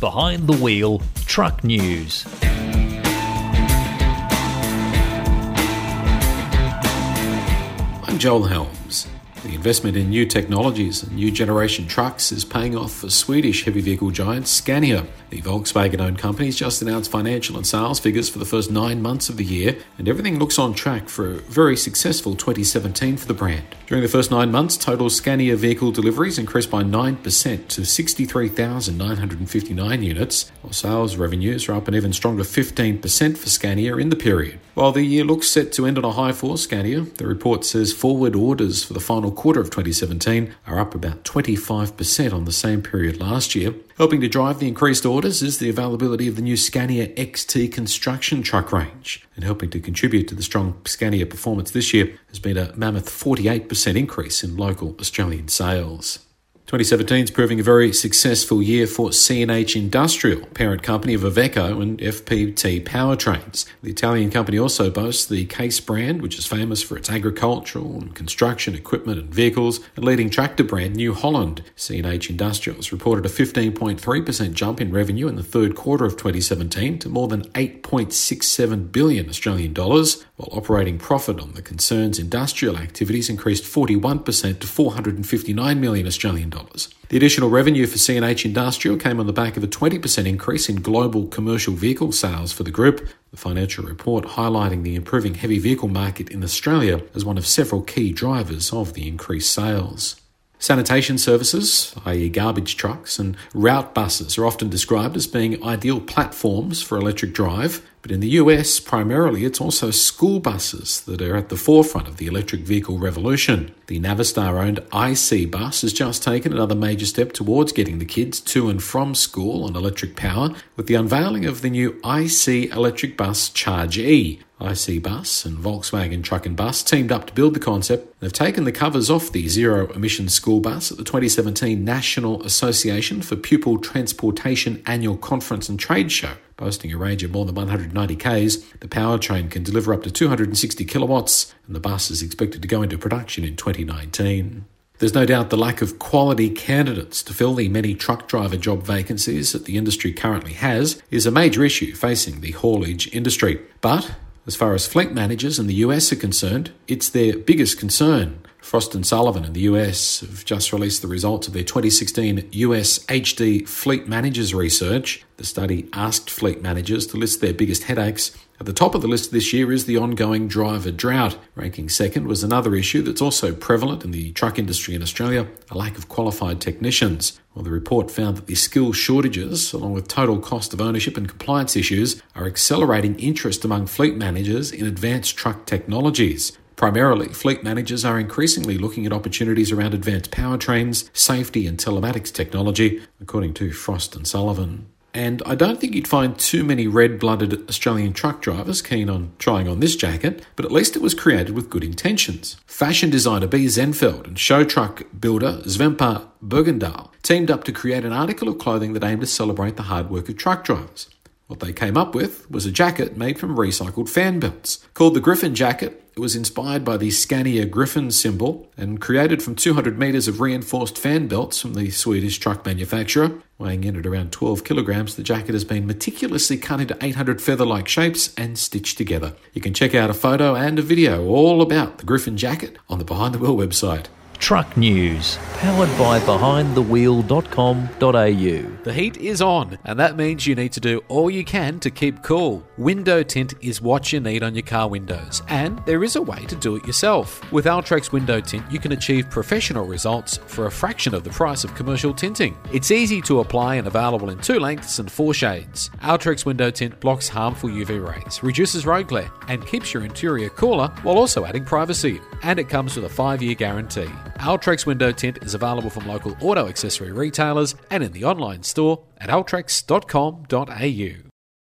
Behind the Wheel Truck News. I'm Joel Helms. The investment in new technologies and new generation trucks is paying off for Swedish heavy vehicle giant Scania. The Volkswagen owned company has just announced financial and sales figures for the first nine months of the year, and everything looks on track for a very successful 2017 for the brand. During the first nine months, total Scania vehicle deliveries increased by 9% to 63,959 units, while sales revenues are up an even stronger 15% for Scania in the period. While the year looks set to end on a high for Scania, the report says forward orders for the final quarter of 2017 are up about 25% on the same period last year. Helping to drive the increased orders is the availability of the new Scania XT construction truck range. And helping to contribute to the strong Scania performance this year has been a mammoth 48% increase in local Australian sales. 2017 is proving a very successful year for CNH Industrial, parent company of Iveco and FPT Powertrains. The Italian company also boasts the Case brand, which is famous for its agricultural and construction equipment and vehicles, and leading tractor brand New Holland. CNH Industrial has reported a 15.3% jump in revenue in the third quarter of 2017 to more than 8.67 billion Australian dollars, while operating profit on the concern's industrial activities increased 41% to 459 million Australian dollars. The additional revenue for CNH Industrial came on the back of a 20% increase in global commercial vehicle sales for the group. The financial report highlighting the improving heavy vehicle market in Australia as one of several key drivers of the increased sales. Sanitation services, i.e., garbage trucks, and route buses are often described as being ideal platforms for electric drive, but in the US, primarily, it's also school buses that are at the forefront of the electric vehicle revolution. The Navistar owned IC bus has just taken another major step towards getting the kids to and from school on electric power with the unveiling of the new IC electric bus Charge E. IC Bus and Volkswagen Truck and Bus teamed up to build the concept They've taken the covers off the zero emission school bus at the 2017 National Association for Pupil Transportation Annual Conference and Trade Show. Boasting a range of more than 190 k's, the powertrain can deliver up to 260 kilowatts, and the bus is expected to go into production in 2019. There's no doubt the lack of quality candidates to fill the many truck driver job vacancies that the industry currently has is a major issue facing the haulage industry. But as far as fleet managers in the US are concerned, it's their biggest concern. Frost and Sullivan in the US have just released the results of their 2016 US HD Fleet Managers Research. The study asked fleet managers to list their biggest headaches. At the top of the list this year is the ongoing driver drought. Ranking second was another issue that's also prevalent in the truck industry in Australia a lack of qualified technicians. Well, the report found that the skill shortages, along with total cost of ownership and compliance issues, are accelerating interest among fleet managers in advanced truck technologies. Primarily, fleet managers are increasingly looking at opportunities around advanced powertrains, safety, and telematics technology, according to Frost and Sullivan. And I don't think you'd find too many red blooded Australian truck drivers keen on trying on this jacket, but at least it was created with good intentions. Fashion designer Bea Szenfeld and show truck builder Svempa Bergendahl teamed up to create an article of clothing that aimed to celebrate the hard work of truck drivers. What they came up with was a jacket made from recycled fan belts. Called the Griffin Jacket, it was inspired by the Scania Griffin symbol and created from 200 metres of reinforced fan belts from the Swedish truck manufacturer. Weighing in at around 12 kilograms, the jacket has been meticulously cut into 800 feather like shapes and stitched together. You can check out a photo and a video all about the Griffin jacket on the Behind the Wheel website. Truck News, powered by behindthewheel.com.au. The heat is on, and that means you need to do all you can to keep cool. Window tint is what you need on your car windows, and there is a way to do it yourself. With Altrex window tint, you can achieve professional results for a fraction of the price of commercial tinting. It's easy to apply and available in two lengths and four shades. Altrex window tint blocks harmful UV rays, reduces road glare, and keeps your interior cooler while also adding privacy. And it comes with a five year guarantee. Altrex window tint is available from local auto accessory retailers and in the online store at altrex.com.au.